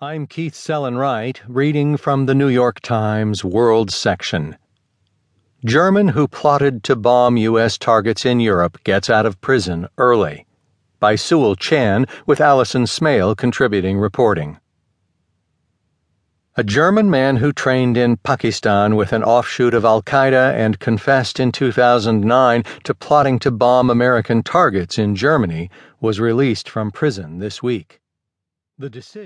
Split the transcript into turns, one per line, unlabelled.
I'm Keith Sellon-Wright, reading from the New York Times World section. German who plotted to bomb U.S. targets in Europe gets out of prison early. By Sewell Chan, with Alison Smale contributing reporting. A German man who trained in Pakistan with an offshoot of Al Qaeda and confessed in 2009 to plotting to bomb American targets in Germany was released from prison this week. The decision